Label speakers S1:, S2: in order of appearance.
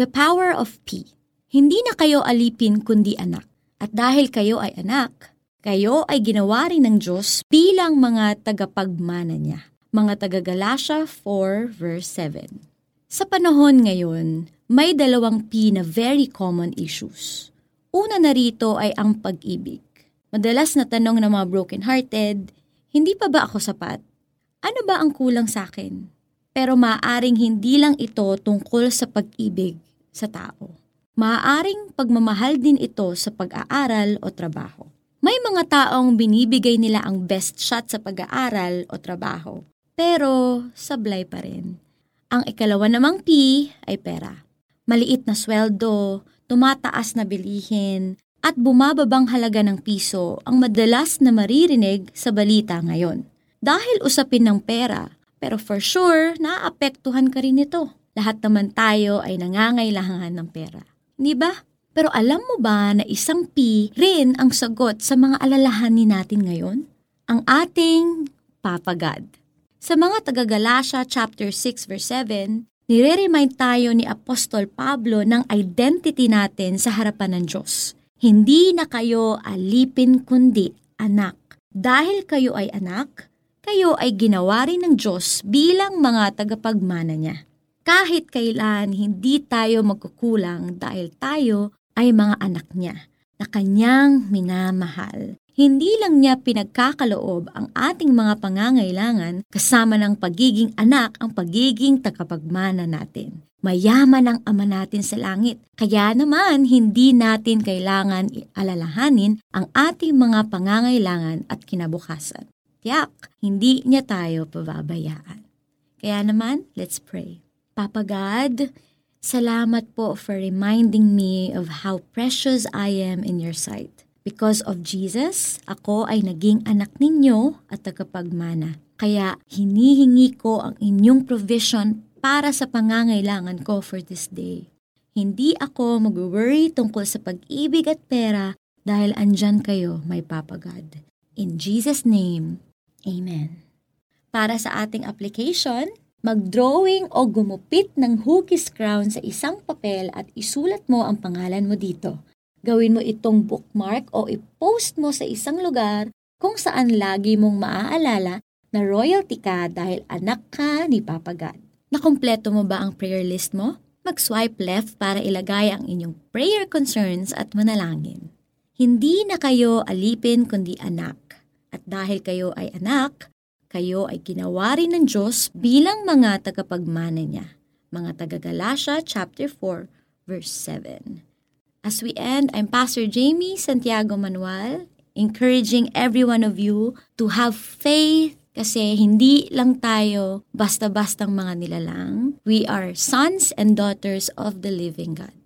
S1: The power of P. Hindi na kayo alipin kundi anak. At dahil kayo ay anak, kayo ay ginawa rin ng Diyos bilang mga tagapagmana niya. Mga taga Galatia 4 verse 7. Sa panahon ngayon, may dalawang P na very common issues. Una na rito ay ang pag-ibig. Madalas na tanong ng mga broken-hearted, hindi pa ba ako sapat? Ano ba ang kulang sa akin? Pero maaaring hindi lang ito tungkol sa pag-ibig sa tao. Maaaring pagmamahal din ito sa pag-aaral o trabaho. May mga taong binibigay nila ang best shot sa pag-aaral o trabaho, pero sablay pa rin. Ang ikalawa namang P ay pera. Maliit na sweldo, tumataas na bilihin, at bumababang halaga ng piso ang madalas na maririnig sa balita ngayon. Dahil usapin ng pera, pero for sure, naapektuhan ka rin ito. Lahat naman tayo ay nangangailangan ng pera. Di ba? Pero alam mo ba na isang P rin ang sagot sa mga alalahanin natin ngayon? Ang ating Papa God. Sa mga taga-Galatia chapter 6 verse 7, nire-remind tayo ni Apostol Pablo ng identity natin sa harapan ng Diyos. Hindi na kayo alipin kundi anak. Dahil kayo ay anak, kayo ay ginawa rin ng Diyos bilang mga tagapagmana niya. Kahit kailan hindi tayo magkukulang dahil tayo ay mga anak niya na kanyang minamahal. Hindi lang niya pinagkakaloob ang ating mga pangangailangan kasama ng pagiging anak ang pagiging tagapagmana natin. Mayaman ang Ama natin sa langit. Kaya naman hindi natin kailangan alalahanin ang ating mga pangangailangan at kinabukasan. Tiyak, hindi niya tayo pababayaan. Kaya naman, let's pray. Papa God, salamat po for reminding me of how precious I am in your sight. Because of Jesus, ako ay naging anak ninyo at tagapagmana. Kaya hinihingi ko ang inyong provision para sa pangangailangan ko for this day. Hindi ako mag-worry tungkol sa pag-ibig at pera dahil andyan kayo, my Papa God. In Jesus' name, Amen. Para sa ating application, mag-drawing o gumupit ng hugis crown sa isang papel at isulat mo ang pangalan mo dito. Gawin mo itong bookmark o i-post mo sa isang lugar kung saan lagi mong maaalala na royalty ka dahil anak ka ni Papa God. Nakompleto mo ba ang prayer list mo? Mag-swipe left para ilagay ang inyong prayer concerns at manalangin. Hindi na kayo alipin kundi anak. At dahil kayo ay anak, kayo ay ginawa rin ng Diyos bilang mga tagapagmana niya. Mga taga-Galatia chapter 4 verse 7. As we end, I'm Pastor Jamie Santiago Manuel, encouraging every one of you to have faith kasi hindi lang tayo basta-bastang mga nilalang. We are sons and daughters of the living God.